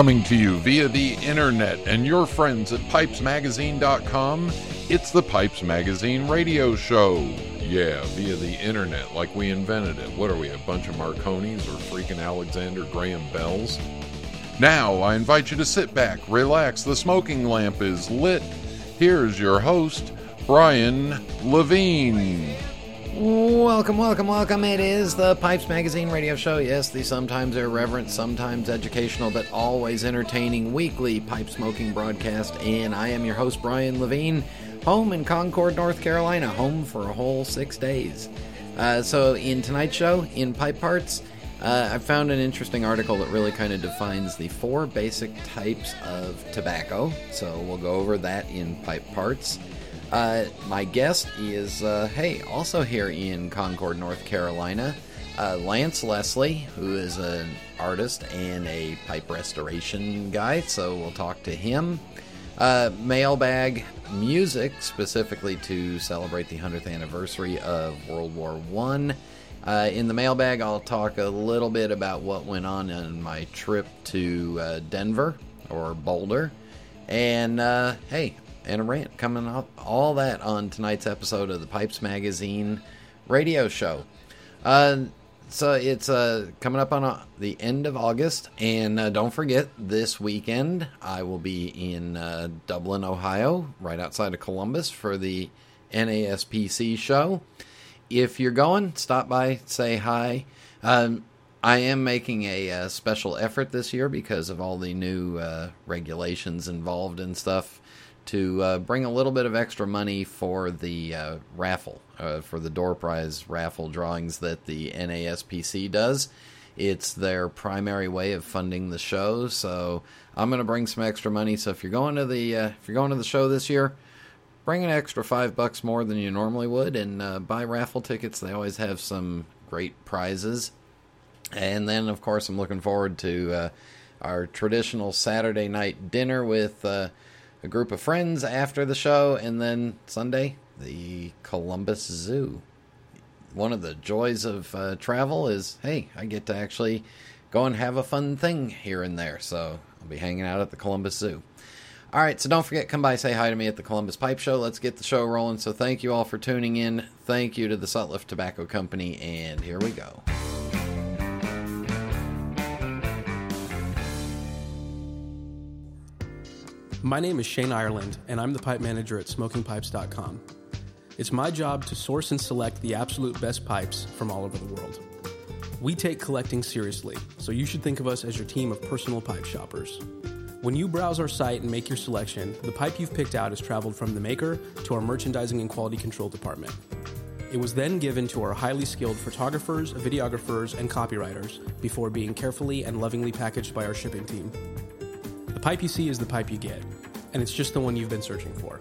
Coming to you via the internet and your friends at pipesmagazine.com, it's the Pipes Magazine radio show. Yeah, via the internet, like we invented it. What are we, a bunch of Marconis or freaking Alexander Graham Bells? Now, I invite you to sit back, relax, the smoking lamp is lit. Here's your host, Brian Levine. Welcome, welcome, welcome. It is the Pipes Magazine radio show. Yes, the sometimes irreverent, sometimes educational, but always entertaining weekly pipe smoking broadcast. And I am your host, Brian Levine, home in Concord, North Carolina, home for a whole six days. Uh, so, in tonight's show, in Pipe Parts, uh, I found an interesting article that really kind of defines the four basic types of tobacco. So, we'll go over that in Pipe Parts. Uh, my guest is, uh, hey, also here in Concord, North Carolina, uh, Lance Leslie, who is an artist and a pipe restoration guy. So we'll talk to him. Uh, mailbag music, specifically to celebrate the 100th anniversary of World War One. Uh, in the mailbag, I'll talk a little bit about what went on in my trip to uh, Denver or Boulder. And hey, and a rant coming up. All that on tonight's episode of the Pipes Magazine radio show. Uh, so it's uh, coming up on uh, the end of August, and uh, don't forget this weekend I will be in uh, Dublin, Ohio, right outside of Columbus for the NASPC show. If you're going, stop by, say hi. Um, I am making a, uh, special effort this year because of all the new uh, regulations involved and stuff to uh, bring a little bit of extra money for the uh, raffle, uh, for the door prize raffle drawings that the NASPC does. It's their primary way of funding the show, so I'm going to bring some extra money. So if you're going to the uh, if you're going to the show this year, bring an extra five bucks more than you normally would, and uh, buy raffle tickets. They always have some great prizes. And then, of course, I'm looking forward to uh, our traditional Saturday night dinner with a group of friends after the show, and then Sunday, the Columbus Zoo. One of the joys of uh, travel is hey, I get to actually go and have a fun thing here and there. So I'll be hanging out at the Columbus Zoo. All right, so don't forget, come by, say hi to me at the Columbus Pipe Show. Let's get the show rolling. So thank you all for tuning in. Thank you to the Sutliff Tobacco Company, and here we go. My name is Shane Ireland, and I'm the pipe manager at smokingpipes.com. It's my job to source and select the absolute best pipes from all over the world. We take collecting seriously, so you should think of us as your team of personal pipe shoppers. When you browse our site and make your selection, the pipe you've picked out has traveled from the maker to our merchandising and quality control department. It was then given to our highly skilled photographers, videographers, and copywriters before being carefully and lovingly packaged by our shipping team. The pipe you see is the pipe you get, and it's just the one you've been searching for.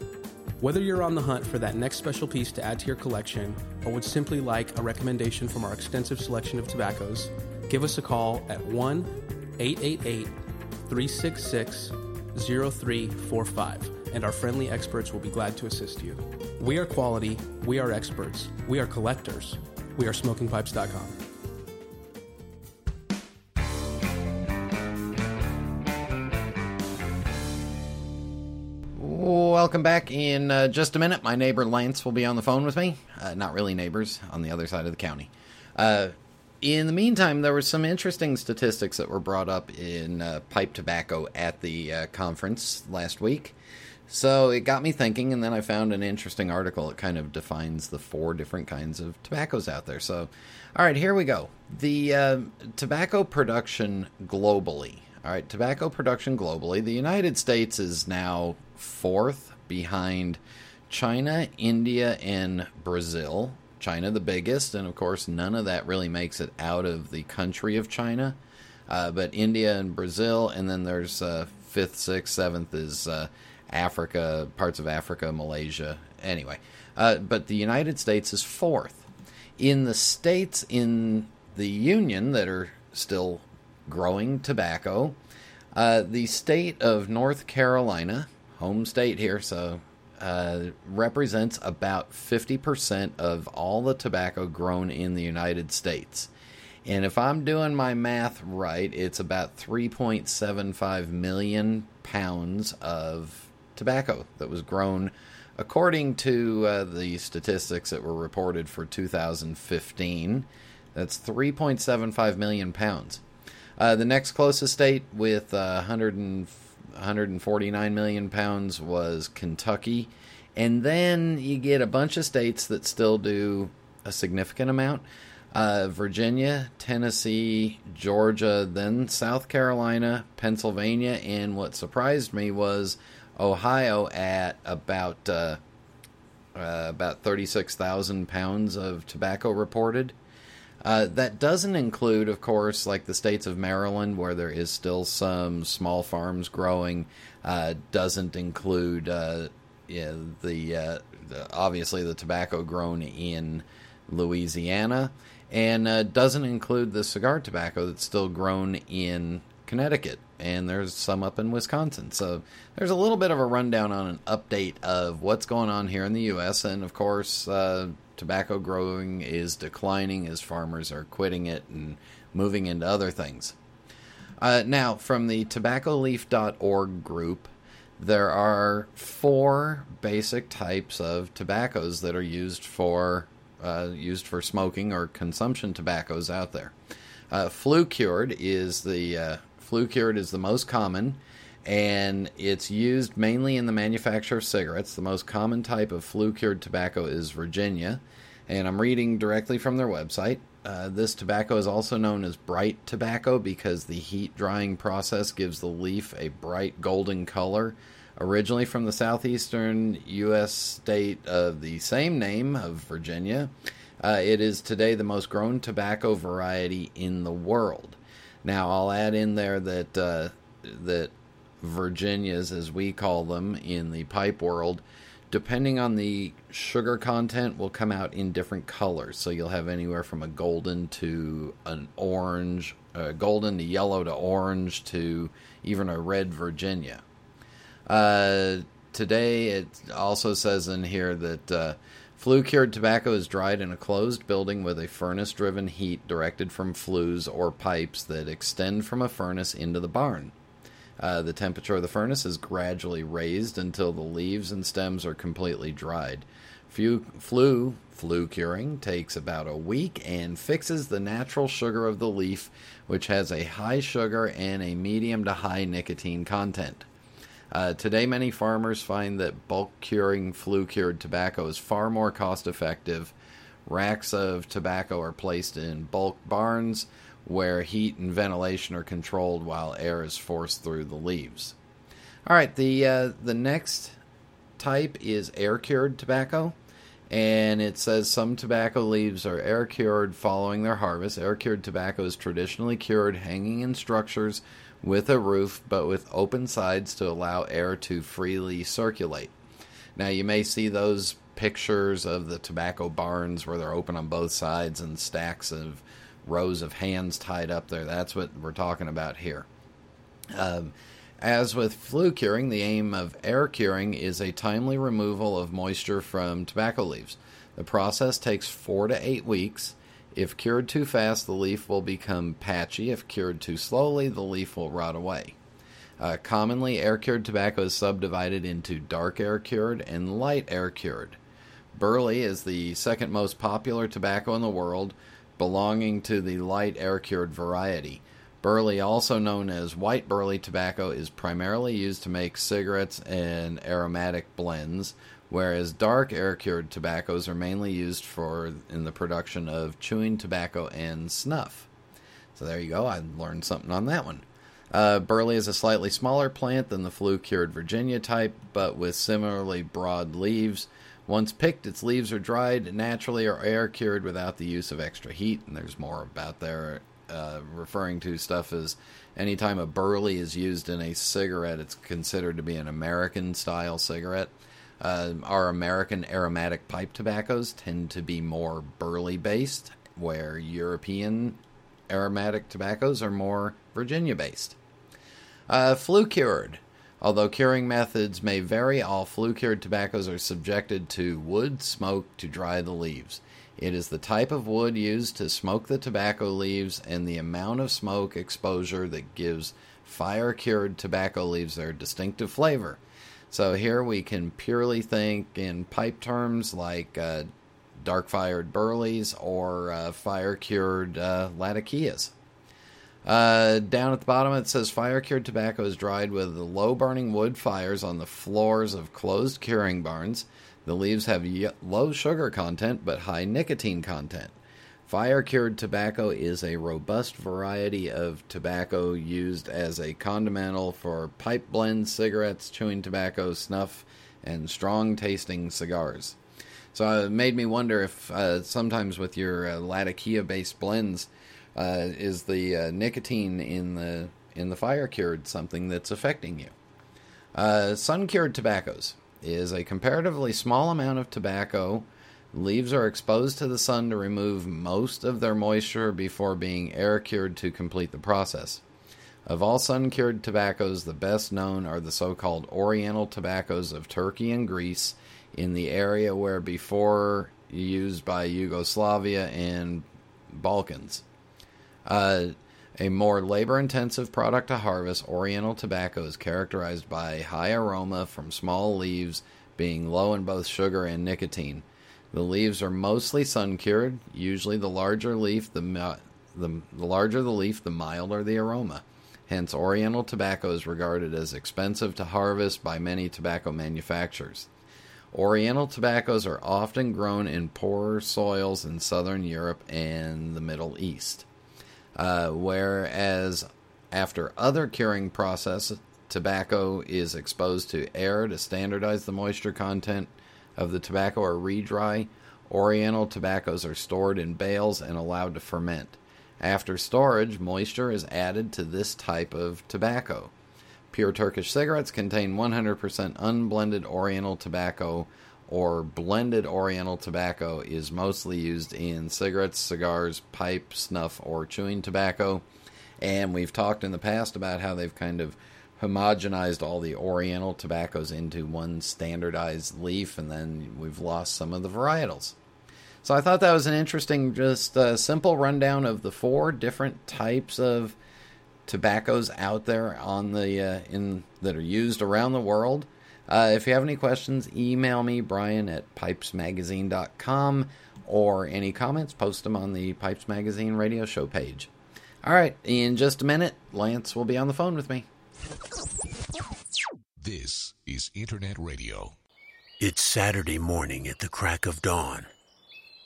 Whether you're on the hunt for that next special piece to add to your collection or would simply like a recommendation from our extensive selection of tobaccos, give us a call at 1 888 366 0345 and our friendly experts will be glad to assist you. We are quality, we are experts, we are collectors, we are smokingpipes.com. welcome back. In uh, just a minute, my neighbor Lance will be on the phone with me. Uh, not really neighbors, on the other side of the county. Uh, in the meantime, there were some interesting statistics that were brought up in uh, pipe tobacco at the uh, conference last week. So it got me thinking, and then I found an interesting article that kind of defines the four different kinds of tobaccos out there. So, all right, here we go. The uh, tobacco production globally. All right, tobacco production globally. The United States is now fourth behind China, India, and Brazil. China, the biggest, and of course, none of that really makes it out of the country of China. Uh, but India and Brazil, and then there's uh, fifth, sixth, seventh is uh, Africa, parts of Africa, Malaysia. Anyway, uh, but the United States is fourth. In the states in the Union that are still growing tobacco, uh, the state of North Carolina home state here, so uh, represents about 50% of all the tobacco grown in the United States. And if I'm doing my math right, it's about 3.75 million pounds of tobacco that was grown according to uh, the statistics that were reported for 2015. That's 3.75 million pounds. Uh, the next closest state with uh, 100 and, 149 million pounds was Kentucky. And then you get a bunch of states that still do a significant amount uh, Virginia, Tennessee, Georgia, then South Carolina, Pennsylvania, and what surprised me was Ohio at about uh, uh, about thirty six thousand pounds of tobacco reported. Uh, that doesn't include, of course, like the states of Maryland, where there is still some small farms growing. Uh, doesn't include uh, yeah, the, uh, the, obviously the tobacco grown in Louisiana, and uh, doesn't include the cigar tobacco that's still grown in Connecticut, and there's some up in Wisconsin. So there's a little bit of a rundown on an update of what's going on here in the U.S., and of course, uh, tobacco growing is declining as farmers are quitting it and moving into other things. Uh, now, from the tobaccoleaf.org group, there are four basic types of tobaccos that are used for uh, used for smoking or consumption tobaccos out there. Uh, flue cured is the uh, flue cured is the most common, and it's used mainly in the manufacture of cigarettes. The most common type of flue cured tobacco is Virginia, and I'm reading directly from their website. Uh, this tobacco is also known as bright tobacco because the heat drying process gives the leaf a bright golden color originally from the southeastern U.S. state of the same name of Virginia. Uh, it is today the most grown tobacco variety in the world. Now, I'll add in there that uh, that Virginias, as we call them in the pipe world, depending on the sugar content, will come out in different colors. So you'll have anywhere from a golden to an orange, uh, golden to yellow to orange to even a red Virginia. Uh, today, it also says in here that uh, flue cured tobacco is dried in a closed building with a furnace driven heat directed from flues or pipes that extend from a furnace into the barn. Uh, the temperature of the furnace is gradually raised until the leaves and stems are completely dried. Flue, flue, flue curing takes about a week and fixes the natural sugar of the leaf, which has a high sugar and a medium to high nicotine content. Uh, today, many farmers find that bulk curing flue cured tobacco is far more cost effective. Racks of tobacco are placed in bulk barns where heat and ventilation are controlled while air is forced through the leaves. All right, the uh, the next type is air cured tobacco, and it says some tobacco leaves are air cured following their harvest. Air cured tobacco is traditionally cured hanging in structures with a roof but with open sides to allow air to freely circulate. Now, you may see those pictures of the tobacco barns where they're open on both sides and stacks of rows of hands tied up there. That's what we're talking about here. Um, as with flue curing, the aim of air curing is a timely removal of moisture from tobacco leaves. The process takes four to eight weeks if cured too fast, the leaf will become patchy. If cured too slowly, the leaf will rot away. Uh, commonly, air cured tobacco is subdivided into dark air cured and light air cured. Burley is the second most popular tobacco in the world, belonging to the light air cured variety. Burley, also known as white burley tobacco, is primarily used to make cigarettes and aromatic blends, whereas dark air cured tobaccos are mainly used for in the production of chewing tobacco and snuff. So there you go. I learned something on that one. Uh, burley is a slightly smaller plant than the flue cured Virginia type, but with similarly broad leaves. Once picked, its leaves are dried naturally or air cured without the use of extra heat. And there's more about there uh, referring to stuff as anytime a burley is used in a cigarette, it's considered to be an American style cigarette. Uh, our American aromatic pipe tobaccos tend to be more burley based, where European aromatic tobaccos are more Virginia based. Uh, flue cured. Although curing methods may vary, all flue cured tobaccos are subjected to wood smoke to dry the leaves. It is the type of wood used to smoke the tobacco leaves and the amount of smoke exposure that gives fire cured tobacco leaves their distinctive flavor. So here we can purely think in pipe terms like uh, dark fired burleys or uh, fire cured uh, latakias. Uh, down at the bottom, it says fire cured tobacco is dried with low burning wood fires on the floors of closed curing barns. The leaves have low sugar content but high nicotine content. Fire cured tobacco is a robust variety of tobacco used as a condimental for pipe blends, cigarettes, chewing tobacco, snuff, and strong tasting cigars. So it made me wonder if uh, sometimes with your uh, Latakia based blends, uh, is the uh, nicotine in the in the fire cured something that's affecting you? Uh, sun cured tobaccos is a comparatively small amount of tobacco Leaves are exposed to the sun to remove most of their moisture before being air cured to complete the process. Of all sun cured tobaccos, the best known are the so called Oriental tobaccos of Turkey and Greece in the area where before used by Yugoslavia and Balkans. Uh, a more labor intensive product to harvest, Oriental tobacco is characterized by high aroma from small leaves being low in both sugar and nicotine. The leaves are mostly sun cured. Usually, the larger leaf, the, the, the larger the leaf, the milder the aroma. Hence, Oriental tobacco is regarded as expensive to harvest by many tobacco manufacturers. Oriental tobaccos are often grown in poorer soils in southern Europe and the Middle East. Uh, whereas after other curing processes, tobacco is exposed to air to standardize the moisture content of the tobacco or re-dry. Oriental tobaccos are stored in bales and allowed to ferment. After storage, moisture is added to this type of tobacco. Pure Turkish cigarettes contain 100% unblended Oriental tobacco or blended Oriental tobacco is mostly used in cigarettes, cigars, pipe, snuff, or chewing tobacco. And we've talked in the past about how they've kind of homogenized all the Oriental tobaccos into one standardized leaf, and then we've lost some of the varietals. So I thought that was an interesting, just uh, simple rundown of the four different types of tobaccos out there on the uh, in that are used around the world. Uh, if you have any questions, email me Brian at pipesmagazine.com or any comments, post them on the Pipes Magazine radio show page. All right, in just a minute, Lance will be on the phone with me. This is Internet Radio. It's Saturday morning at the crack of dawn.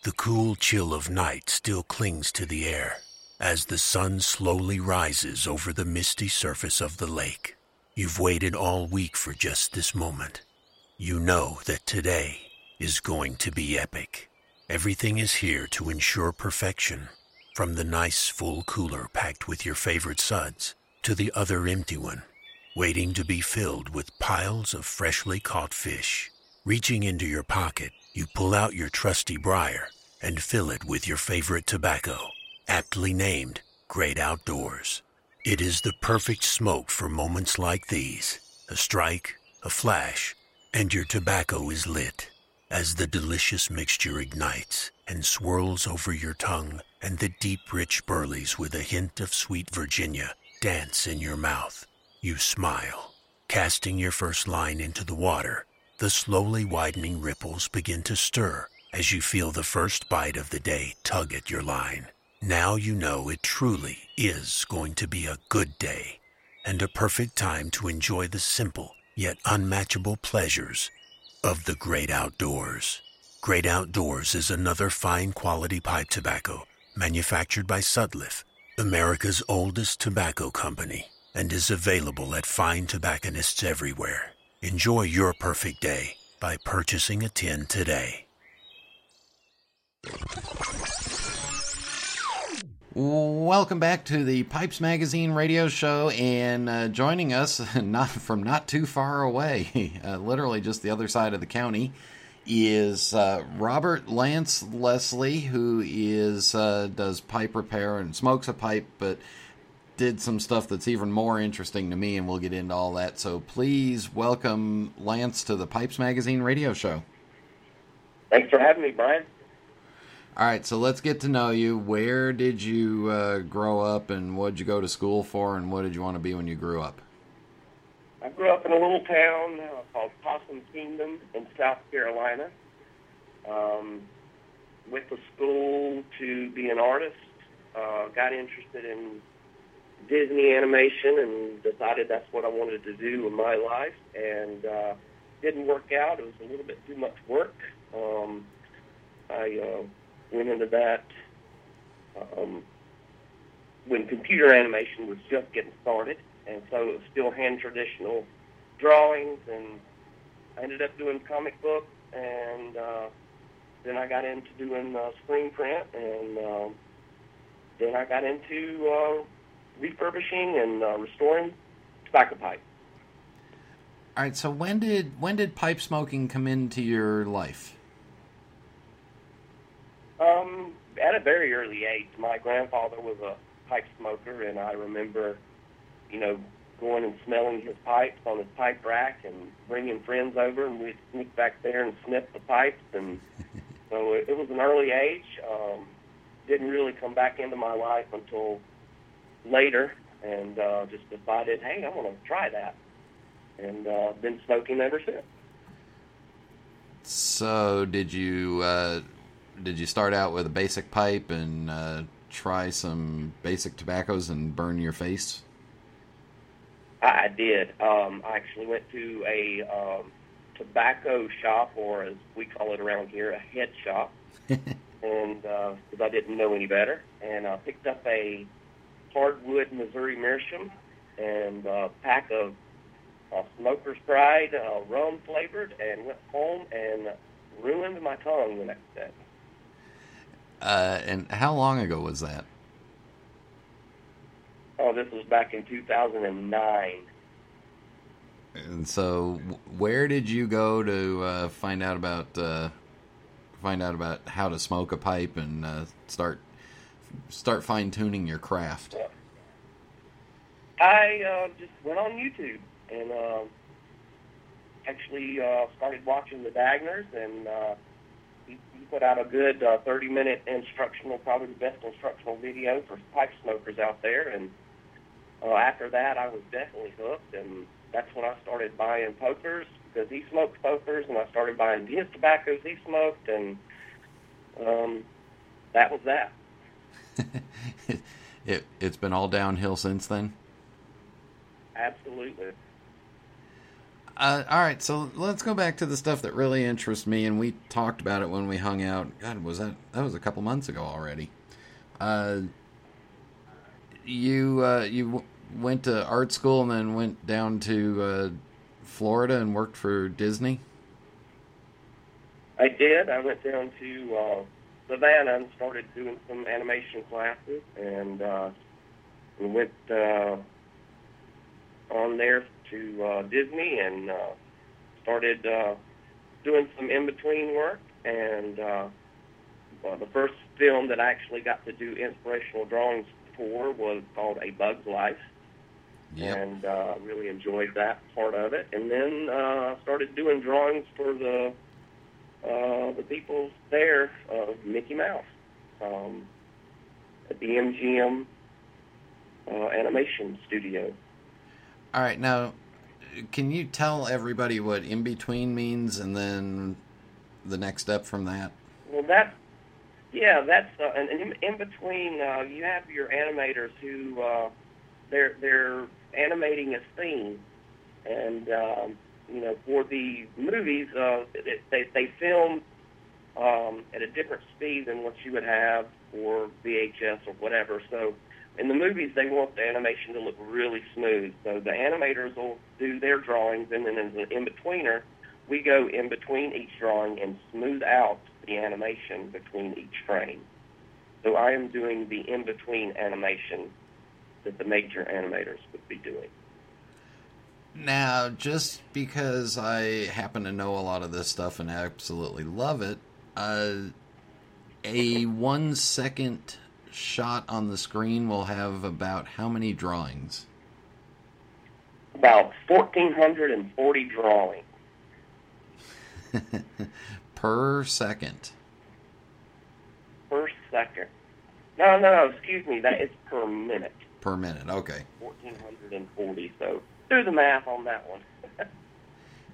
The cool chill of night still clings to the air as the sun slowly rises over the misty surface of the lake. You've waited all week for just this moment. You know that today is going to be epic. Everything is here to ensure perfection, from the nice full cooler packed with your favorite suds to the other empty one, waiting to be filled with piles of freshly caught fish. Reaching into your pocket, you pull out your trusty briar and fill it with your favorite tobacco, aptly named Great Outdoors. It is the perfect smoke for moments like these. A strike, a flash, and your tobacco is lit as the delicious mixture ignites and swirls over your tongue and the deep rich burleys with a hint of sweet Virginia dance in your mouth. You smile. Casting your first line into the water, the slowly widening ripples begin to stir as you feel the first bite of the day tug at your line. Now you know it truly is going to be a good day and a perfect time to enjoy the simple yet unmatchable pleasures of the great outdoors. Great Outdoors is another fine quality pipe tobacco manufactured by Sutliff America's oldest tobacco company, and is available at fine tobacconists everywhere. Enjoy your perfect day by purchasing a tin today. Welcome back to the Pipes Magazine radio show, and uh, joining us, not from not too far away, uh, literally just the other side of the county, is uh, Robert Lance Leslie, who is uh, does pipe repair and smokes a pipe, but did some stuff that's even more interesting to me, and we'll get into all that. So please welcome Lance to the Pipes Magazine radio show. Thanks for having me, Brian. All right, so let's get to know you. Where did you uh, grow up, and what did you go to school for, and what did you want to be when you grew up? I grew up in a little town uh, called Possum Kingdom in South Carolina. Um, went to school to be an artist. Uh, got interested in Disney animation and decided that's what I wanted to do in my life. And uh, didn't work out. It was a little bit too much work. Um, I uh, went into that um, when computer animation was just getting started, and so it was still hand traditional drawings. And I ended up doing comic books, and uh, then I got into doing uh, screen print, and um, then I got into uh, refurbishing and uh, restoring tobacco pipe. All right, so when did when did pipe smoking come into your life? Um, at a very early age, my grandfather was a pipe smoker, and I remember, you know, going and smelling his pipes on his pipe rack and bringing friends over, and we'd sneak back there and sniff the pipes. And so it, it was an early age. Um, didn't really come back into my life until later, and uh, just decided, hey, I want to try that, and uh, been smoking ever since. So did you uh, did you start out with a basic pipe and uh, try some basic tobaccos and burn your face? I did. Um, I actually went to a um, tobacco shop, or as we call it around here, a head shop, and because uh, I didn't know any better, and I picked up a hardwood Missouri Meerschaum and a pack of uh, Smoker's Pride uh, rum flavored, and went home and ruined my tongue the next day. Uh, and how long ago was that? Oh, this was back in 2009. And so, where did you go to uh, find out about uh, find out about how to smoke a pipe and uh, start start fine tuning your craft? I uh, just went on YouTube and uh, actually uh, started watching the Dagners, and uh, he, he put out a good uh, 30 minute instructional, probably the best instructional video for pipe smokers out there. And uh, after that, I was definitely hooked, and that's when I started buying pokers because he smoked pokers, and I started buying his tobaccos he smoked, and um, that was that. it it's been all downhill since then. Absolutely. Uh, all right, so let's go back to the stuff that really interests me, and we talked about it when we hung out. God, was that that was a couple months ago already? Uh, you uh, you w- went to art school and then went down to uh, Florida and worked for Disney. I did. I went down to uh, Savannah and started doing some animation classes, and we went uh, on there to uh, Disney and uh, started uh, doing some in between work. And uh, well, the first film that I actually got to do inspirational drawings for was called A Bug's Life. Yep. And uh, really enjoyed that part of it. And then uh, started doing drawings for the uh, the people there of Mickey Mouse um, at the MGM uh, animation studio. All right, now can you tell everybody what in between means, and then the next step from that? Well, that yeah, that's uh, and in, in between. Uh, you have your animators who uh, they're they're animating a scene, and um, you know for the movies uh, they they film um, at a different speed than what you would have for VHS or whatever. So in the movies, they want the animation to look really smooth. So the animators will do their drawings, and then as an in-betweener, we go in between each drawing and smooth out the animation between each frame. So I am doing the in-between animation that the major animators would be doing. Now, just because I happen to know a lot of this stuff and absolutely love it, uh, a one second shot on the screen will have about how many drawings? About 1,440 drawings. per second. Per second. No, no, no. Excuse me. That is per minute. Per minute. Okay. 1440. So do the math on that one.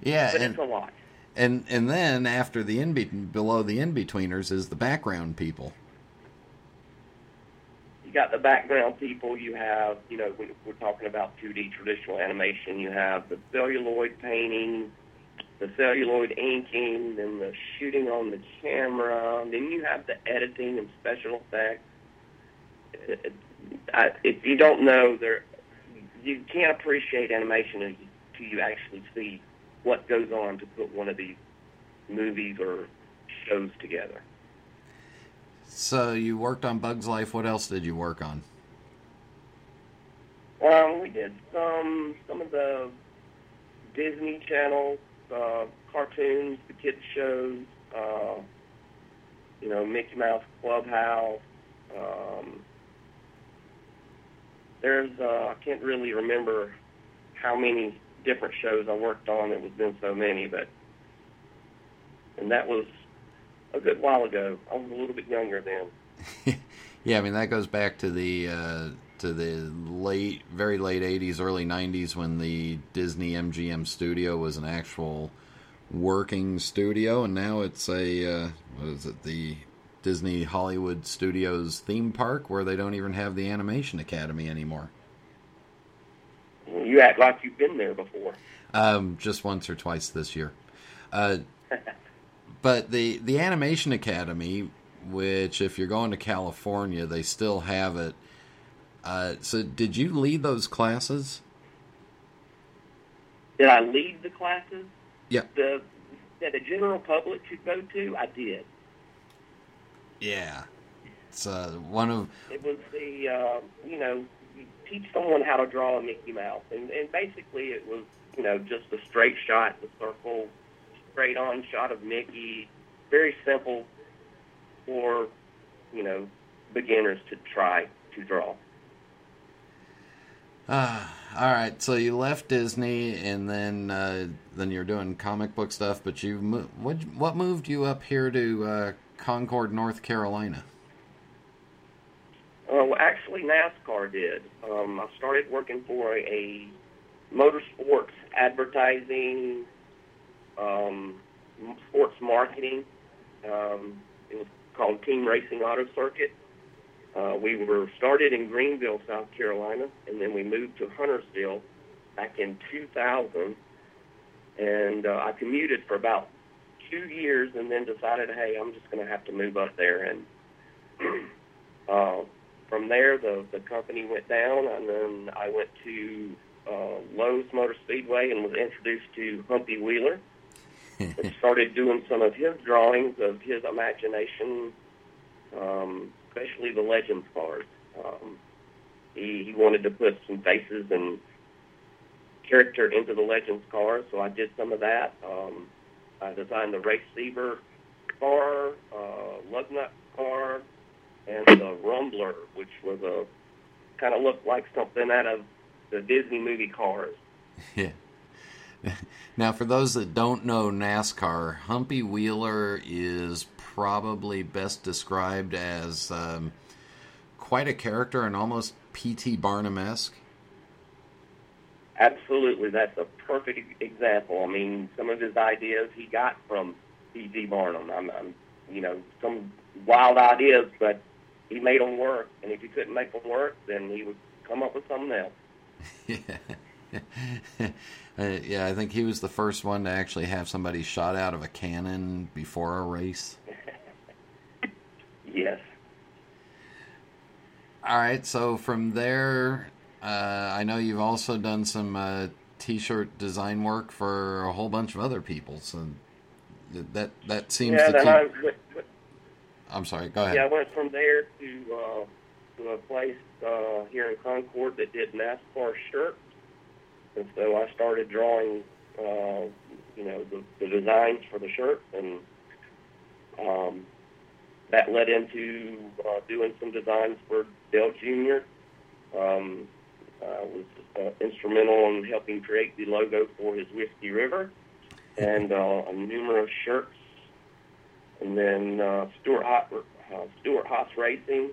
Yeah, but and it's a lot. and and then after the in below the in betweeners is the background people. You got the background people. You have, you know, when we're talking about 2D traditional animation, you have the celluloid painting, the celluloid inking, then the shooting on the camera. Then you have the editing and special effects. If you don't know, there you can't appreciate animation until you actually see what goes on to put one of these movies or shows together. So you worked on Bugs Life. What else did you work on? Um, we did some some of the Disney Channel uh, cartoons, the kids shows, uh, you know, Mickey Mouse Clubhouse. Um, there's uh, I can't really remember how many different shows I worked on. It was been so many, but and that was a good while ago. I was a little bit younger then. Yeah, I mean that goes back to the uh, to the late, very late '80s, early '90s when the Disney MGM studio was an actual working studio, and now it's a uh, what is it? The Disney Hollywood Studios theme park where they don't even have the Animation Academy anymore. You act like you've been there before. Um, just once or twice this year. Uh, but the the Animation Academy, which if you're going to California, they still have it. Uh, so, did you lead those classes? Did I lead the classes? Yeah. The that the general public should go to, I did. Yeah. It's uh, one of It was the uh, you know you teach someone how to draw a Mickey Mouse, and, and basically it was you know just a straight shot, the circle, straight on shot of Mickey, very simple for you know beginners to try to draw. Uh, all right, so you left Disney, and then uh, then you're doing comic book stuff. But you, mo- what what moved you up here to uh, Concord, North Carolina? Uh, well, actually, NASCAR did. Um, I started working for a motorsports advertising, um, sports marketing. Um, it was called Team Racing Auto Circuit. Uh, we were started in Greenville, South Carolina, and then we moved to Huntersville back in 2000. And uh, I commuted for about two years, and then decided, hey, I'm just going to have to move up there. And uh, from there, the the company went down, and then I went to uh, Lowe's Motor Speedway and was introduced to Humpy Wheeler. and started doing some of his drawings of his imagination, um, especially the Legends cars. Um, he, he wanted to put some faces and character into the Legends cars, so I did some of that. Um, I designed the Race Seaver car, uh, Lugnut car, and the Rumbler, which was a kind of looked like something out of the Disney movie Cars. Yeah. Now, for those that don't know NASCAR, Humpy Wheeler is probably best described as um, quite a character and almost P.T. Barnum esque. Absolutely, that's a perfect example. I mean, some of his ideas he got from P.T. Barnum. I'm, I'm, you know, some wild ideas, but he made them work. And if he couldn't make them work, then he would come up with something else. uh, yeah, I think he was the first one to actually have somebody shot out of a cannon before a race. Yes. All right, so from there, uh, I know you've also done some uh, t-shirt design work for a whole bunch of other people. So that that seems yeah, to keep. I went, went- I'm sorry. Go ahead. yeah, I went from there to uh, to a place uh, here in Concord that did NASCAR shirts, and so I started drawing, uh, you know, the, the designs for the shirts, and um, that led into uh, doing some designs for Dale Jr. Um, I was uh, instrumental in helping create the logo for his Whiskey River and uh, numerous shirts. And then uh, Stuart Hart- uh, Stewart-Haas Racing.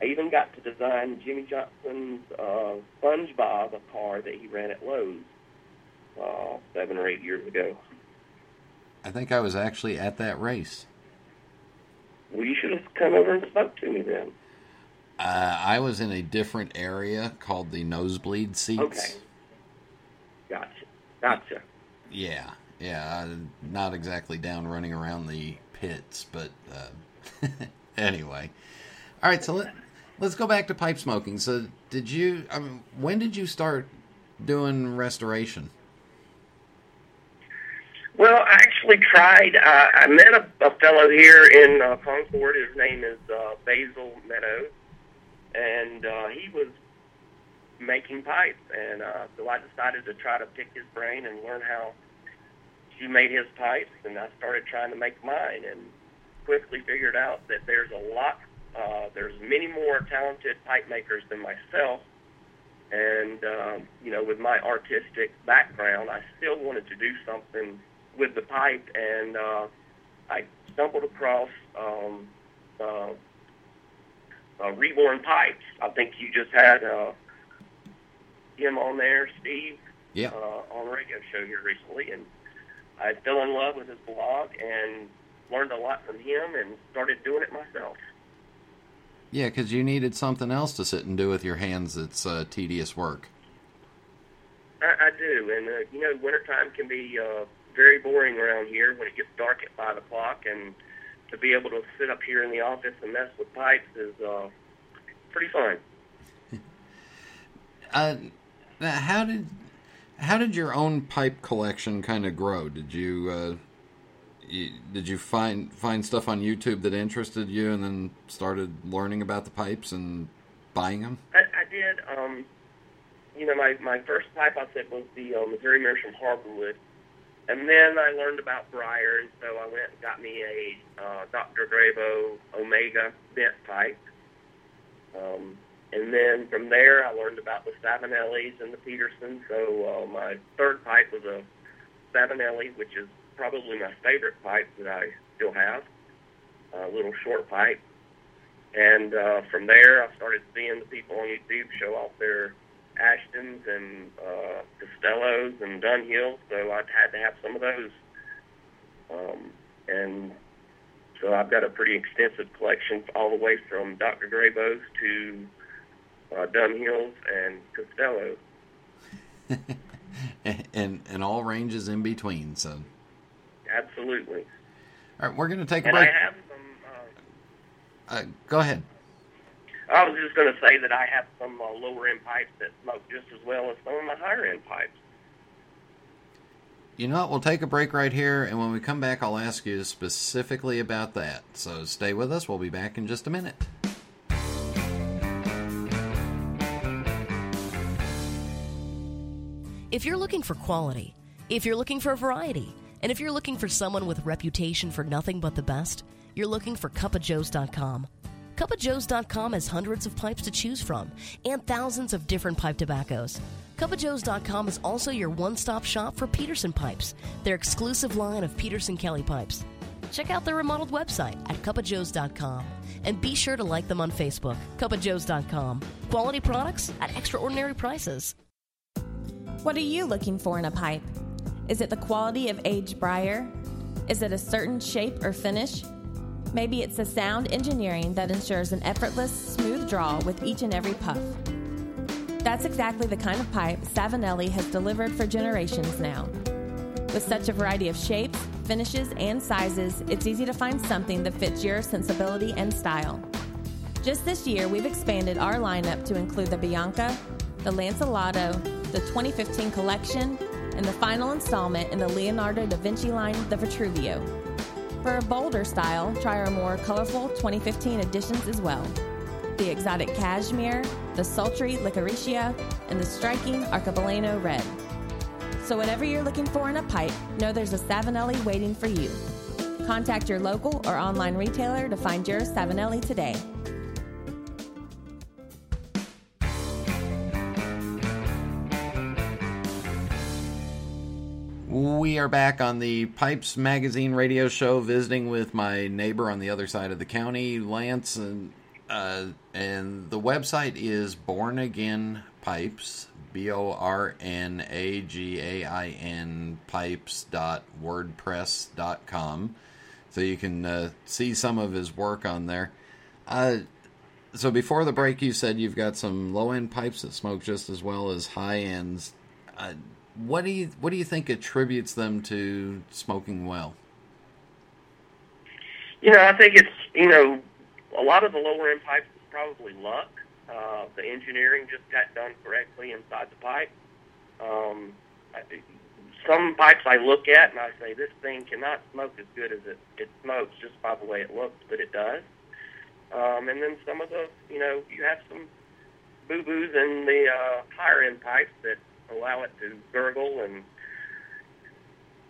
I even got to design Jimmie Johnson's uh, SpongeBob, a car that he ran at Lowe's uh, seven or eight years ago. I think I was actually at that race. Well, you should have come over and spoke to me then. Uh, I was in a different area called the nosebleed seats. Okay. Gotcha. Gotcha. Yeah, yeah. Not exactly down running around the pits, but uh, anyway. All right, so let, let's go back to pipe smoking. So, did you? I mean, when did you start doing restoration? Well, I actually tried. Uh, I met a, a fellow here in uh, Concord. His name is uh, Basil Meadows, and uh, he was making pipes. And uh, so I decided to try to pick his brain and learn how he made his pipes. And I started trying to make mine, and quickly figured out that there's a lot. Uh, there's many more talented pipe makers than myself. And um, you know, with my artistic background, I still wanted to do something with the pipe, and uh, I stumbled across um, uh, uh, Reborn Pipes. I think you just had uh, him on there, Steve, Yeah. uh, on a radio show here recently, and I fell in love with his blog and learned a lot from him and started doing it myself. Yeah, because you needed something else to sit and do with your hands that's uh, tedious work. I, I do, and uh, you know, wintertime can be uh, very boring around here when it gets dark at five o'clock, and to be able to sit up here in the office and mess with pipes is uh, pretty fun. Uh, how did how did your own pipe collection kind of grow? Did you, uh, did you find find stuff on YouTube that interested you, and then started learning about the pipes and buying them? I, I did. Um, you know, my my first pipe I said was the uh, Missouri Meerschaum Harborwood, and then I learned about briar, and so I went and got me a uh, Dr. Grabo Omega bent pipe. Um, and then from there, I learned about the Savinellis and the Peterson. So uh, my third pipe was a Savinelli, which is probably my favorite pipe that I still have, a little short pipe. And uh, from there, I started seeing the people on YouTube show off their Ashtons and uh, Castellos and Dunhills, so I had to have some of those. Um, and so I've got a pretty extensive collection all the way from Dr. Grabos to uh, Dunhills and Castello. and and all ranges in between. So, Absolutely. all right, we're going to take a And I break. have some. Uh, Uh, go ahead. I was just going to say that I have some uh, lower end pipes that smoke just as well as some of my higher end pipes. You know what? We'll take a break right here, and when we come back, I'll ask you specifically about that. So stay with us. We'll be back in just a minute. If you're looking for quality, if you're looking for variety, and if you're looking for someone with reputation for nothing but the best, you're looking for cupofjoes.com. Cupofjoes.com has hundreds of pipes to choose from and thousands of different pipe tobaccos. Cupofjoes.com is also your one-stop shop for Peterson pipes, their exclusive line of Peterson Kelly pipes. Check out their remodeled website at cupofjoes.com and be sure to like them on Facebook. Cupofjoes.com. Quality products at extraordinary prices. What are you looking for in a pipe? Is it the quality of aged briar? Is it a certain shape or finish? Maybe it's the sound engineering that ensures an effortless, smooth draw with each and every puff. That's exactly the kind of pipe Savinelli has delivered for generations now. With such a variety of shapes, finishes, and sizes, it's easy to find something that fits your sensibility and style. Just this year, we've expanded our lineup to include the Bianca, the Lancelotto, the 2015 collection, and the final installment in the Leonardo da Vinci line, the Vitruvio. For a bolder style, try our more colorful 2015 editions as well. The exotic cashmere, the sultry licoricia, and the striking arcobaleno red. So whatever you're looking for in a pipe, know there's a Savinelli waiting for you. Contact your local or online retailer to find your Savinelli today. We are back on the Pipes Magazine radio show, visiting with my neighbor on the other side of the county, Lance, and uh, and the website is Born Again Pipes, B O R N A G A I N Pipes dot WordPress dot com. So you can uh, see some of his work on there. Uh, so before the break, you said you've got some low end pipes that smoke just as well as high ends. What do you what do you think attributes them to smoking well? You know, I think it's you know a lot of the lower end pipes is probably luck. Uh, the engineering just got done correctly inside the pipe. Um, I, some pipes I look at and I say this thing cannot smoke as good as it, it smokes just by the way it looks, but it does. Um, and then some of the, you know, you have some boo boos in the uh, higher end pipes that allow it to gurgle and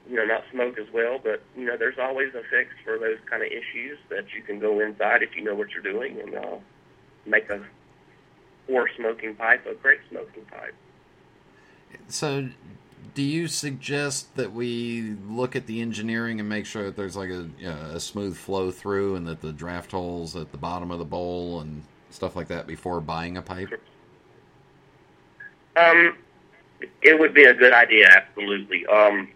you know not smoke as well. But you know, there's always a fix for those kind of issues that you can go inside if you know what you're doing and uh, make a poor smoking pipe a great smoking pipe. So, do you suggest that we look at the engineering and make sure that there's like a, a smooth flow through and that the draft holes at the bottom of the bowl and stuff like that before buying a pipe? Um, it would be a good idea, absolutely. Um,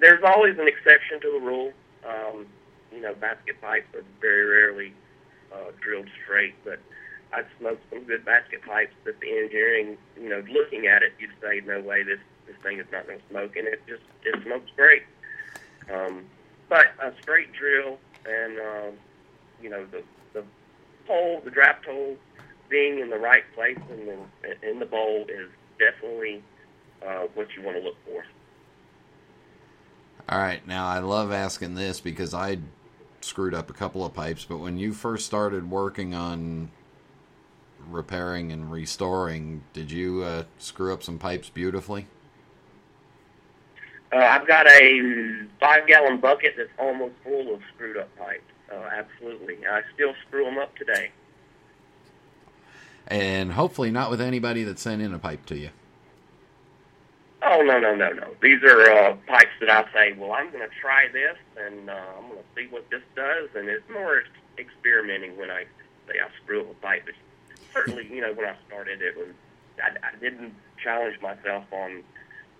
there's always an exception to the rule. Um, you know, basket pipes are very rarely uh, drilled straight, but I've smoked some good basket pipes that the engineering, you know, looking at it, you'd say, no way, this this thing is not going to smoke, and it just it smokes great. Um, but a straight drill and um, you know the the hole, the draft hole, being in the right place in the in the bowl is definitely uh, what you want to look for. All right, now I love asking this because I screwed up a couple of pipes, but when you first started working on repairing and restoring, did you uh, screw up some pipes beautifully? Uh, I've got a five gallon bucket that's almost full of screwed up pipes. Uh, absolutely. I still screw them up today. And hopefully not with anybody that sent in a pipe to you. Oh no no no no! These are uh, pipes that I say, well, I'm going to try this, and uh, I'm going to see what this does, and it's more experimenting when I say I screw up a pipe. But certainly, you know, when I started, it was I, I didn't challenge myself on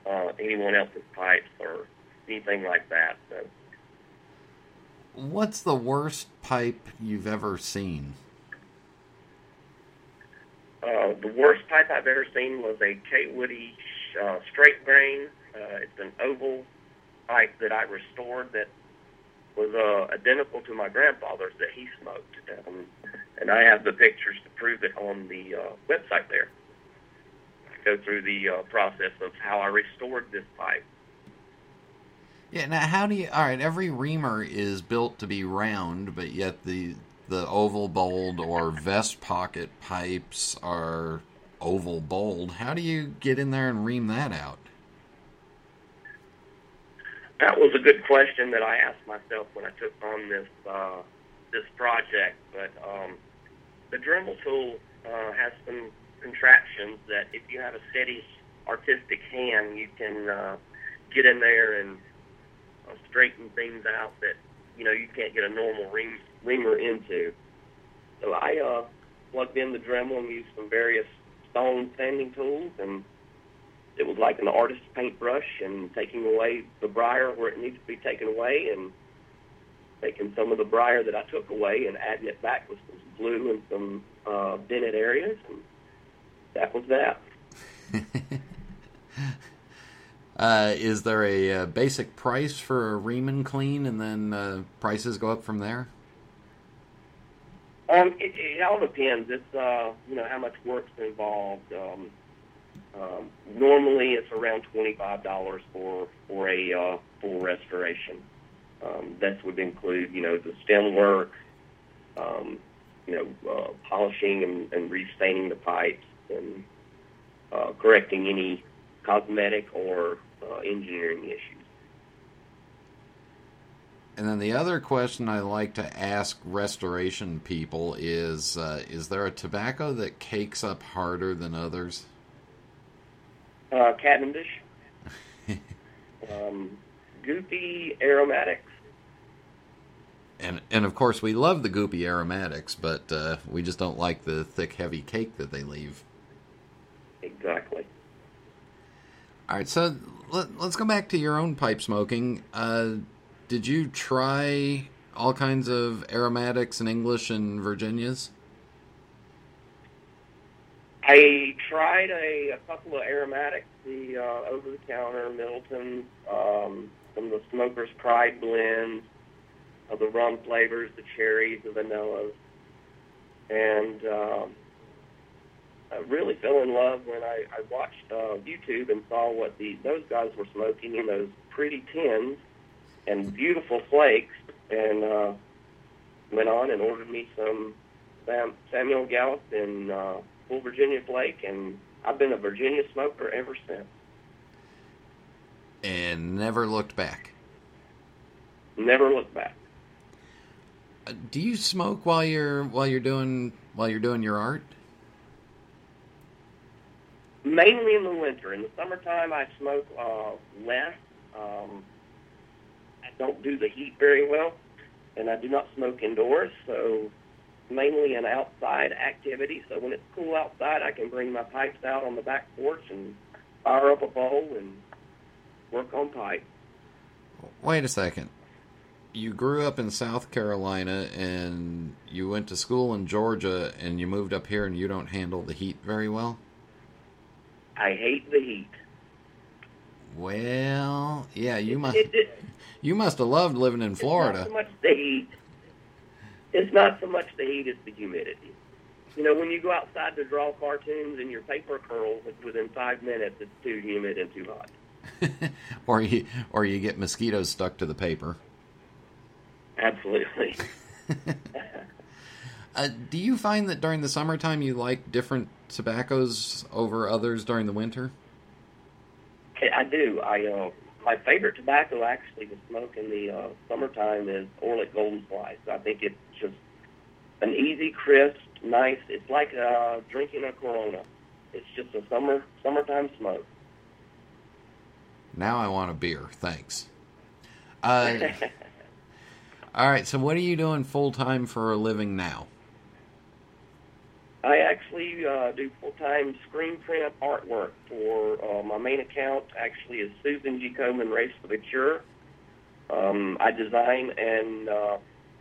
uh, anyone else's pipes or anything like that. So. What's the worst pipe you've ever seen? Uh, the worst pipe I've ever seen was a Kaywoodie uh, straight grain. Uh, it's an oval pipe that I restored that was uh, identical to my grandfather's that he smoked. Um, and I have the pictures to prove it on the uh, website there. I go through the uh, process of how I restored this pipe. Yeah, now how do you? All right, every reamer is built to be round, but yet the the oval bowled or vest pocket pipes are oval bowled. How do you get in there and ream that out? That was a good question that I asked myself when I took on this uh, this project. But um, the Dremel tool uh, has some contraptions that, if you have a steady artistic hand, you can uh, get in there and uh, straighten things out that you know you can't get a normal ream, reamer into. So I uh, plugged in the Dremel and used some various stone sanding tools, and it was like an artist's paintbrush and taking away the briar where it needs to be taken away, and taking some of the briar that I took away and adding it back with some glue and some uh, dented areas, and that was that. uh, is there a, a, basic price for a ream and clean, and then uh, prices go up from there? Um, it, it all depends. It's uh, you know how much work's involved. Um, um, normally, it's around twenty five dollars for for a uh, full restoration. Um, that would include you know the stem work, um, you know uh, polishing and, and restaining the pipes and uh, correcting any cosmetic or uh, engineering issues. And then the other question I like to ask restoration people is: uh, Is there a tobacco that cakes up harder than others? Uh, Cavendish. um, goopy aromatics. And and of course we love the goopy aromatics, but uh, we just don't like the thick, heavy cake that they leave. Exactly. All right, so let, us go back to your own pipe smoking. Uh, did you try all kinds of aromatics in English and Virginias? I tried a, a couple of aromatics, the uh, over the counter Middleton, um, some of the Smoker's Pride blends, of the rum flavors, the cherries, the vanillas, and um, I really fell in love when I, I watched uh, YouTube and saw what the those guys were smoking in those pretty tins and beautiful flakes, and uh, went on and ordered me some Sam, Samuel Gawith and uh, full Virginia flake, and I've been a Virginia smoker ever since. And never looked back. Never looked back. Uh, do you smoke while you're while you're doing while you're doing your art? Mainly in the winter. In the summertime, I smoke uh, less. Um, don't do the heat very well, and I do not smoke indoors. So mainly an outside activity. So when it's cool outside, I can bring my pipes out on the back porch and fire up a bowl and work on pipe. Wait a second. You grew up in South Carolina and you went to school in Georgia and you moved up here and you don't handle the heat very well? I hate the heat. Well, yeah, you must you must have loved living in Florida. It's not so much the heat it's not so much the heat; it's the humidity. You know, when you go outside to draw cartoons and your paper curls, within five minutes, it's too humid and too hot. or you or you get mosquitoes stuck to the paper. Absolutely. uh, do you find that during the summertime you like different tobaccos over others during the winter? I do. I uh, my favorite tobacco actually to smoke in the uh, summertime is Orlik Golden Slice. I think it's just an easy, crisp, nice. It's like uh, drinking a Corona. It's just a summer summertime smoke. Now I want a beer. Thanks. Uh, all right. So, what are you doing full time for a living now? I actually uh, do full-time screen print artwork for uh, my main account. Actually, is Susan G. Komen Race for the Cure. Um, I design and uh,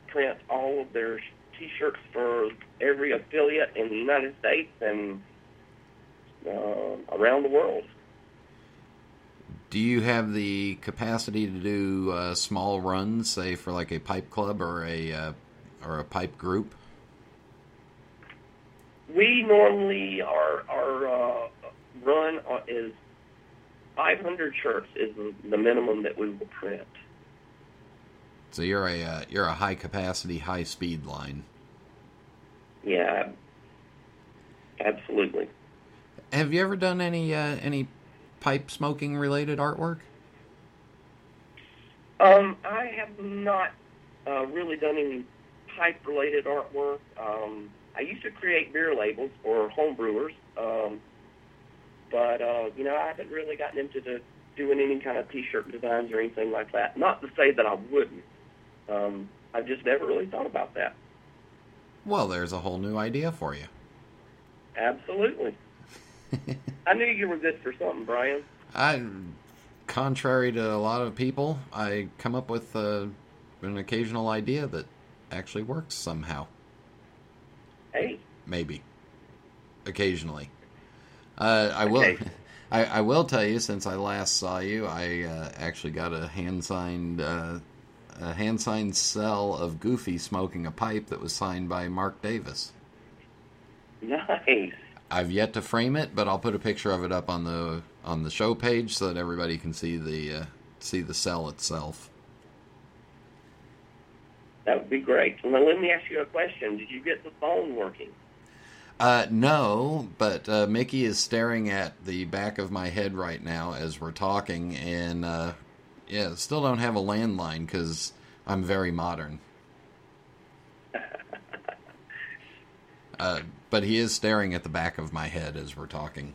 print all of their T-shirts for every affiliate in the United States and uh, around the world. Do you have the capacity to do uh, small runs, say for like a pipe club or a uh, or a pipe group? We normally our our uh, run is 500 shirts is the minimum that we will print. So you're a uh, you're a high capacity, high speed line. Yeah, absolutely. Have you ever done any uh, any pipe smoking related artwork? Um, I have not uh, really done any pipe related artwork. Um, I used to create beer labels for home brewers, um, but uh, you know I haven't really gotten into the, doing any kind of T-shirt designs or anything like that. Not to say that I wouldn't. Um, I've just never really thought about that. Well, there's a whole new idea for you. Absolutely. I knew you were good for something, Brian. I, contrary to a lot of people, I come up with uh, an occasional idea that actually works somehow. Maybe. Occasionally. Uh, I will. I, I, will tell you. Since I last saw you, I uh, actually got a hand signed uh, a hand signed cell of Goofy smoking a pipe that was signed by Marc Davis. Nice. I've yet to frame it, but I'll put a picture of it up on the on the show page so that everybody can see the uh, see the cell itself. That would be great. Well, let me ask you a question. Did you get the phone working? Uh, no, but uh, Mickey is staring at the back of my head right now as we're talking, and uh, yeah, still don't have a landline because I'm very modern. Uh, but he is staring at the back of my head as we're talking.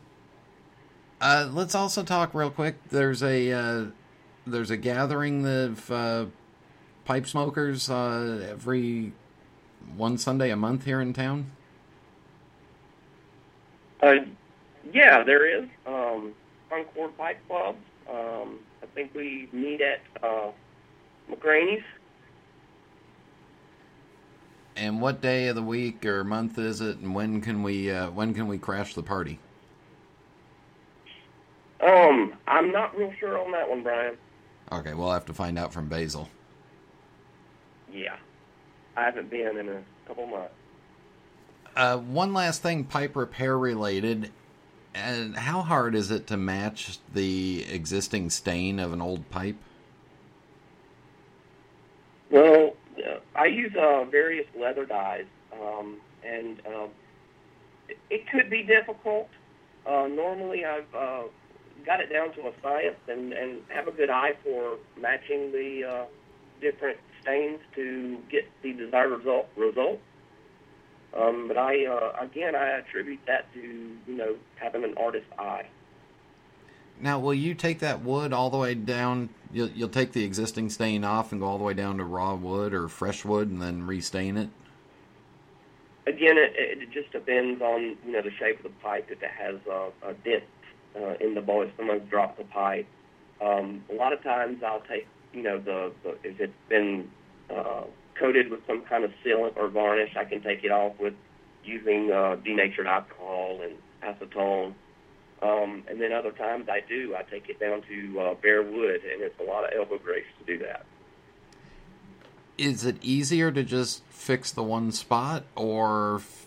Uh, let's also talk real quick. There's a uh, there's a gathering of uh, pipe smokers uh, every one Sunday a month here in town. Uh, yeah, there is. Um, Concord Pipe Club. Um, I think we meet at uh, McGraney's. And what day of the week or month is it? And when can we uh, when can we crash the party? Um, I'm not real sure on that one, Brian. Okay, we'll have to find out from Basil. Yeah, I haven't been in a couple months. Uh, one last thing, pipe repair related. And how hard is it to match the existing stain of an old pipe? Well, uh, I use uh, various leather dyes, um, and it, it could be difficult. Uh, normally, I've uh, got it down to a science and, and have a good eye for matching the uh, different stains to get the desired result. result. Um, but I, uh, again, I attribute that to you know having an artist's eye. Now, will you take that wood all the way down? You'll, you'll take the existing stain off and go all the way down to raw wood or fresh wood and then restain it? Again, it, it just depends on you know the shape of the pipe. If it has a, a dent uh, in the bowl, if someone's dropped the pipe, um, a lot of times I'll take you know the, the if it's been uh, coated with some kind of sealant or varnish, I can take it off with using uh, denatured alcohol and acetone. Um, and then other times I do. I take it down to uh, bare wood, and it's a lot of elbow grease to do that. Is it easier to just fix the one spot or f-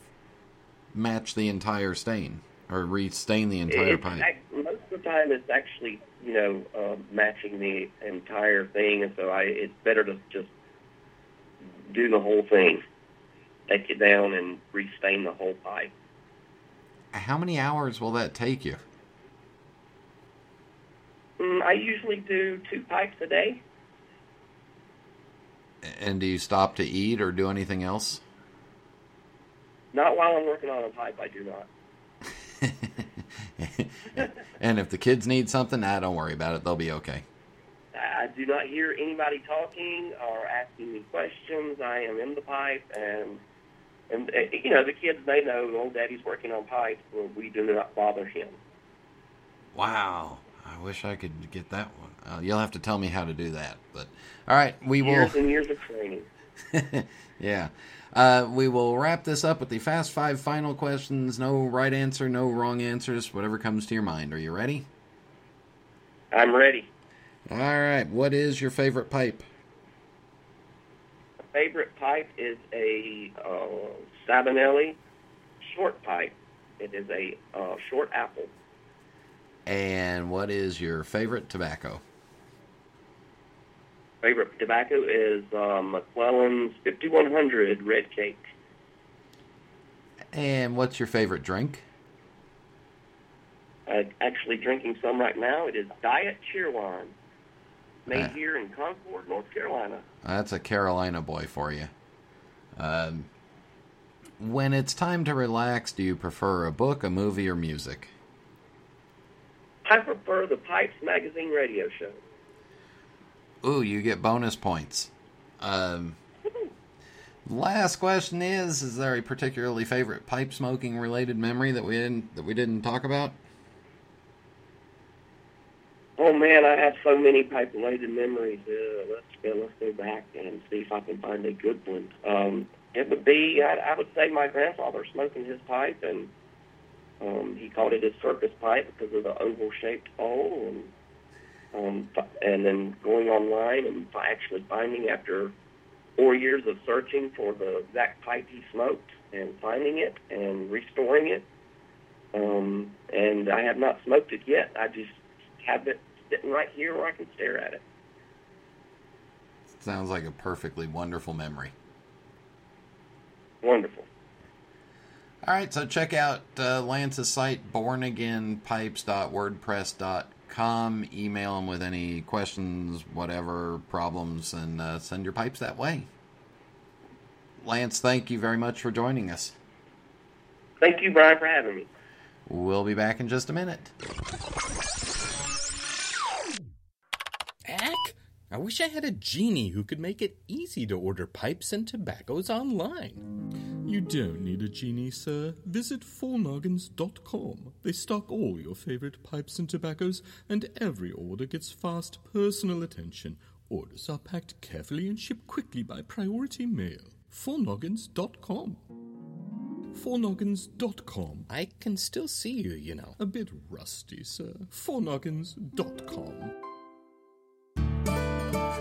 match the entire stain or restain the entire it's, pipe? ac- most of the time, it's actually you know uh, matching the entire thing, and so I it's better to just do the whole thing, take it down and restain the whole pipe. How many hours will that take you? Mm, I usually do two pipes a day. And do you stop to eat or do anything else? Not while I'm working on a pipe, I do not. and if the kids need something, ah, don't worry about it. They'll be okay. I do not hear anybody talking or asking me questions. I am in the pipe, and and uh, you know the kids they know old daddy's working on pipes. but we do not bother him. Wow. I wish I could get that one. Uh, you'll have to tell me how to do that. But all right, we will. Years and years of training. yeah. Uh, we will wrap this up with the fast five final questions. No right answer, no wrong answers. Whatever comes to your mind. Are you ready? I'm ready. All right. What is your favorite pipe? My favorite pipe is a uh, Savinelli short pipe. It is a uh, short apple. And what is your favorite tobacco? Favorite tobacco is uh, McClelland's 5100 Red Cake. And what's your favorite drink? I'm actually drinking some right now. It is Diet Cheerwine, made Ah. here in Concord, North Carolina. That's a Carolina boy for you. Um, when it's time to relax, do you prefer a book, a movie, or music? I prefer the Pipes Magazine radio show. Ooh, you get bonus points. Um, last question is: Is there a particularly favorite pipe smoking related memory that we didn't that we didn't talk about? Oh man, I have so many pipe related memories. Uh, let's go, let's go back and see if I can find a good one. Um, it would be, I, I would say, my grandfather smoking his pipe, and um, he called it his circus pipe because of the oval shaped bowl, and um, and then going online and actually finding after four years of searching for the exact pipe he smoked and finding it and restoring it. Um, and I have not smoked it yet. I just have it sitting right here where I can stare at it. Sounds like a perfectly wonderful memory. Wonderful. All right, so check out uh, Lance's site, bornagainpipes.wordpress.com. Email him with any questions, whatever problems, and uh, send your pipes that way. Lance, thank you very much for joining us. Thank you, Brian, for having me. We'll be back in just a minute. I wish I had a genie who could make it easy to order pipes and tobaccos online. You don't need a genie, sir. Visit fournoggins.com. They stock all your favorite pipes and tobaccos, and every order gets fast personal attention. Orders are packed carefully and shipped quickly by priority mail. fournoggins.com. fournoggins.com. I can still see you, you know. A bit rusty, sir. fournoggins.com.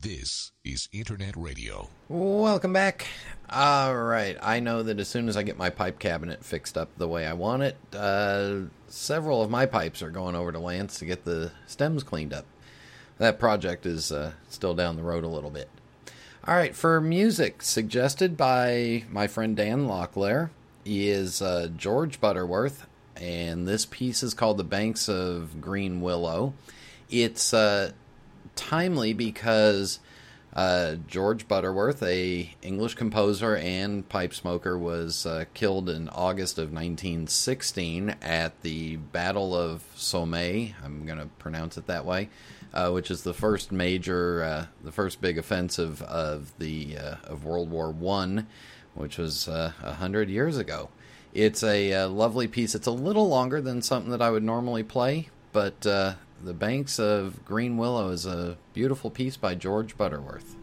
This is Internet Radio. Welcome back. All right. I know that as soon as I get my pipe cabinet fixed up the way I want it, uh, several of my pipes are going over to Lance to get the stems cleaned up. That project is uh, still down the road a little bit. All right. For music suggested by my friend Dan Locklear is uh, George Butterworth, and this piece is called "The Banks of Green Willow." It's uh, timely because uh, George Butterworth, a English composer and pipe smoker, was uh, killed in August of 1916 at the Battle of Somme. I'm going to pronounce it that way, uh, which is the first major, uh, the first big offensive of the uh, of World War One, which was uh, a hundred years ago. It's a lovely piece. It's a little longer than something that I would normally play, but the Banks of Green Willow is a beautiful piece by George Butterworth.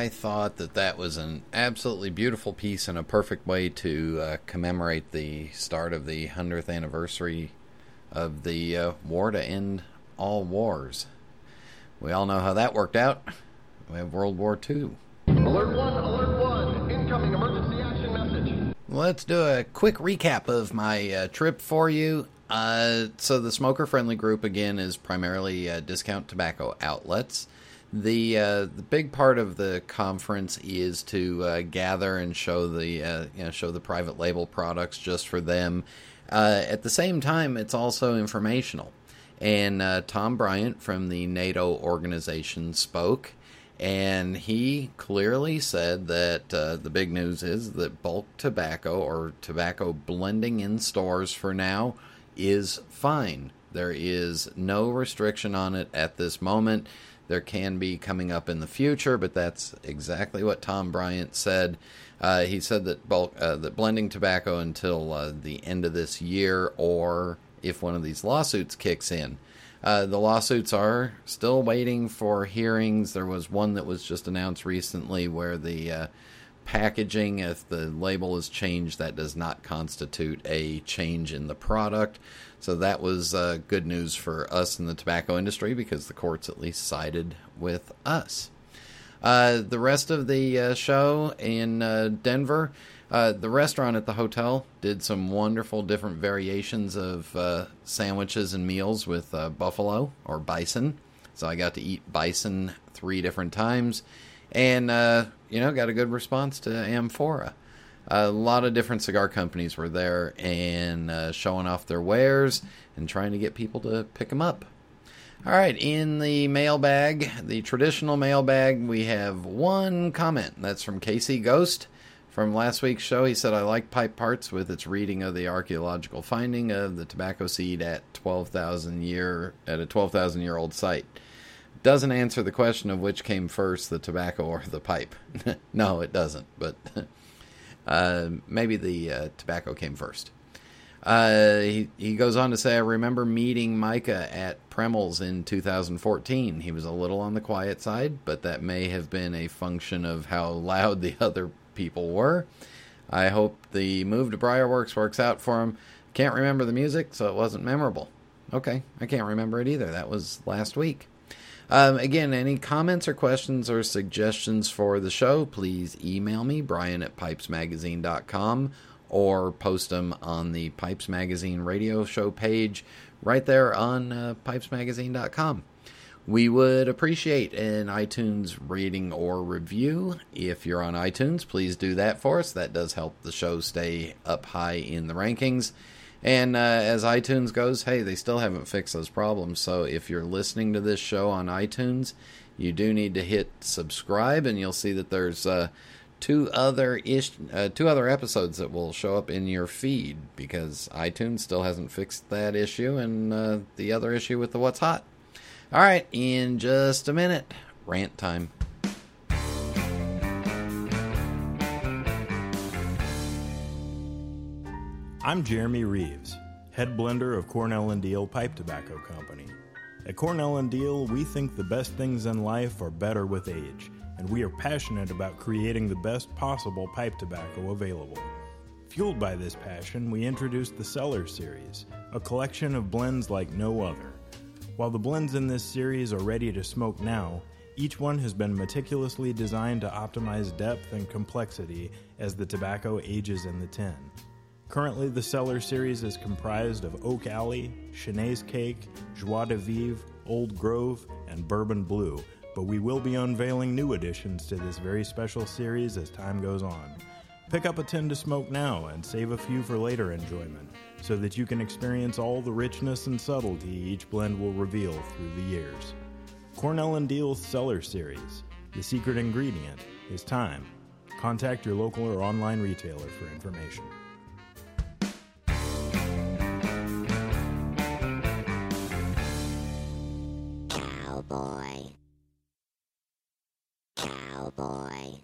I thought that that was an absolutely beautiful piece and a perfect way to uh, commemorate the start of the 100th anniversary of the uh, war to end all wars. We all know how that worked out. We have World War II. Alert 1, Alert 1, incoming emergency action message. Let's do a quick recap of my uh, trip for you. Uh, so, the smoker friendly group again is primarily uh, discount tobacco outlets. The uh, the big part of the conference is to uh, gather and show the uh, you know show the private label products just for them. at the same time, it's also informational. And Tom Briant from the NATO organization spoke and he clearly said that uh, the big news is that bulk tobacco or tobacco blending in stores for now is fine. There is no restriction on it at this moment. There can be coming up in the future, but that's exactly what Tom Briant said. Uh, he said that bulk uh, that blending tobacco until uh, the end of this year, or if one of these lawsuits kicks in. Uh, the lawsuits are still waiting for hearings. There was one that was just announced recently where the uh, packaging, if the label is changed, that does not constitute a change in the product. So that was uh, good news for us in the tobacco industry because the courts at least sided with us. Uh, the rest of the uh, show in uh, Denver uh, the restaurant at the hotel did some wonderful different variations of uh, sandwiches and meals with buffalo or bison. So I got to eat bison three different times, and you know got a good response to Amphora. A lot of different cigar companies were there and uh, showing off their wares and trying to get people to pick them up. All right, in the mailbag, the traditional mailbag, we have one comment. That's from Casey Ghost. From last week's show, he said, I like pipe parts with its reading of the archaeological finding of the tobacco seed at 12,000 year at a 12,000 year old site. Doesn't answer the question of which came first, the tobacco or the pipe. no, it doesn't, but uh, maybe the uh, tobacco came first. Uh, he, he goes on to say, I remember meeting Micah at Premel's in 2014. He was a little on the quiet side, but that may have been a function of how loud the other people were. I hope the move to Briarworks works out for him. Can't remember the music, so it wasn't memorable. Okay, I can't remember it either. That was last week. Um, again, any comments or questions or suggestions for the show, please email me, brian at pipesmagazine.com, or post them on the Pipes Magazine radio show page right there on uh, pipesmagazine.com. We would appreciate an iTunes rating or review. If you're on iTunes, please do that for us. That does help the show stay up high in the rankings. And uh, as iTunes goes, hey, they still haven't fixed those problems. So if you're listening to this show on iTunes, you do need to hit subscribe, and you'll see that there's uh, two other ish, uh, two other episodes that will show up in your feed because iTunes still hasn't fixed that issue, and uh, the other issue with the what's hot. All right, in just a minute, rant time. I'm Jeremy Reeves, head blender of Cornell and Diehl Pipe Tobacco Company. At Cornell and Diehl, we think the best things in life are better with age, and we are passionate about creating the best possible pipe tobacco available. Fueled by this passion, we introduced the Cellar Series, a collection of blends like no other. While the blends in this series are ready to smoke now, each one has been meticulously designed to optimize depth and complexity as the tobacco ages in the tin. Currently, the Cellar series is comprised of Oak Alley, Cheneys Cake, Joie de Vivre, Old Grove, and Bourbon Blue, but we will be unveiling new additions to this very special series as time goes on. Pick up a tin to smoke now and save a few for later enjoyment so that you can experience all the richness and subtlety each blend will reveal through the years. Cornell and Diehl's Cellar Series. The secret ingredient is time. Contact your local or online retailer for information. Cowboy. Cowboy.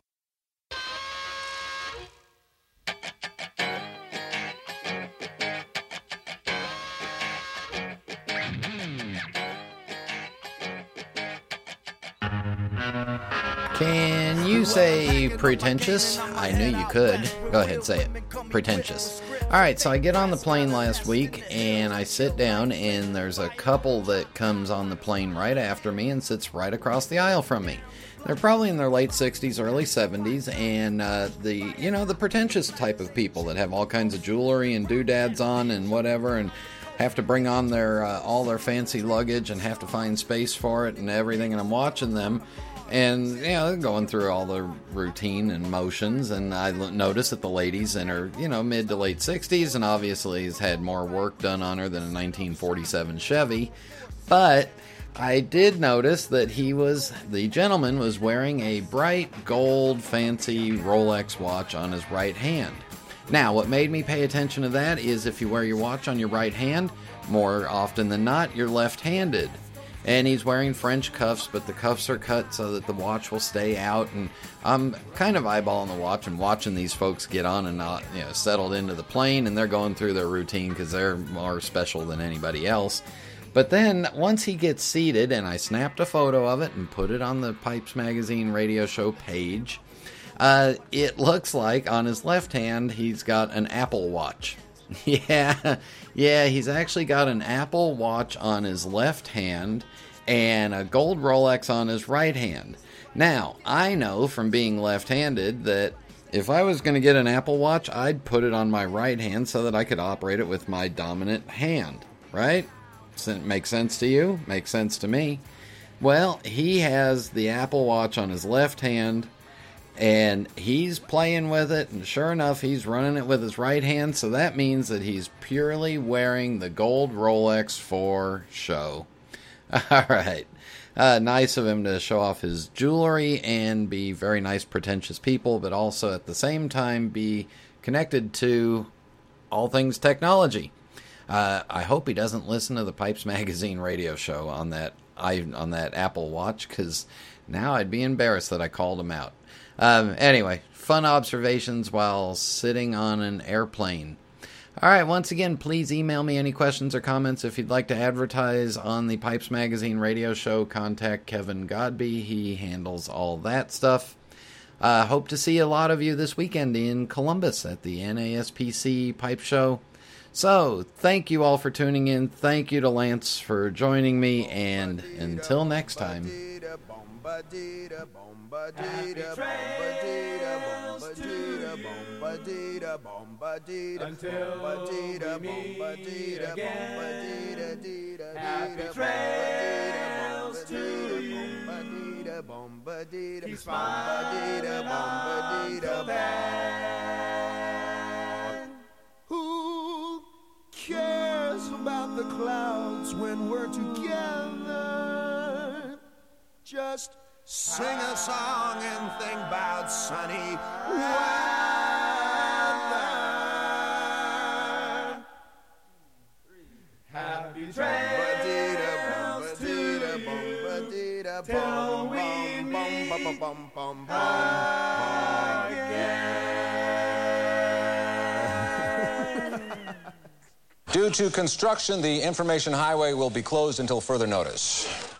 Can you say pretentious? I knew you could. Go ahead, say it. Pretentious. All right, so I get on the plane last week and I sit down, and there's a couple that comes on the plane right after me and sits right across the aisle from me. They're probably in their late 60s, early 70s, and uh, the you know the pretentious type of people that have all kinds of jewelry and doodads on and whatever, and have to bring on their uh, all their fancy luggage and have to find space for it and everything. And I'm watching them, and you know going through all the routine and motions and i l- noticed that the ladies in her you know mid to late 60s and obviously has had more work done on her than a 1947 chevy. But i did notice that he was the gentleman was wearing a bright gold fancy rolex watch on his right hand. Now what made me pay attention to that is if you wear your watch on your right hand more often than not you're left-handed and he's wearing French cuffs, but the cuffs are cut so that the watch will stay out. And I'm kind of eyeballing the watch and watching these folks get on and not, you know, settled into the plane, and they're going through their routine because they're more special than anybody else. But then once he gets seated, and I snapped a photo of it and put it on the Pipes Magazine radio show page, uh, it looks like on his left hand he's got an Apple Watch. Yeah, yeah, he's actually got an Apple Watch on his left hand and a gold Rolex on his right hand. Now, I know from being left handed that if I was going to get an Apple Watch, I'd put it on my right hand so that I could operate it with my dominant hand, right? Makes sense to you? Makes sense to me. Well, he has the Apple Watch on his left hand and he's playing with it and sure enough he's running it with his right hand. So that means that he's purely wearing the gold rolex for show. All right. Uh, nice of him to show off his jewelry and be very nice pretentious people but also at the same time be connected to all things technology. Uh, i hope he doesn't listen to the pipes magazine radio show on that I, on that apple watch because now i'd be embarrassed that i called him out um, anyway, fun observations while sitting on an airplane. All right, once again, please email me any questions or comments. If you'd like to advertise on the Pipes Magazine radio show, contact Kevin Godbee. He handles all that stuff. Uh, hope to see a lot of you this weekend in Columbus at the NASPC Pipe Show. So, thank you all for tuning in. Thank you to Lance for joining me, and until next time. Happy trails to bombadita, bombadita, until we meet again. Happy trails to bombadita, bombadita, keep smiling until then. Who cares about the clouds when we're together? Just Sing a song and think about sunny weather. Happy trails to you till we meet again. Due to construction, the information highway will be closed until further notice.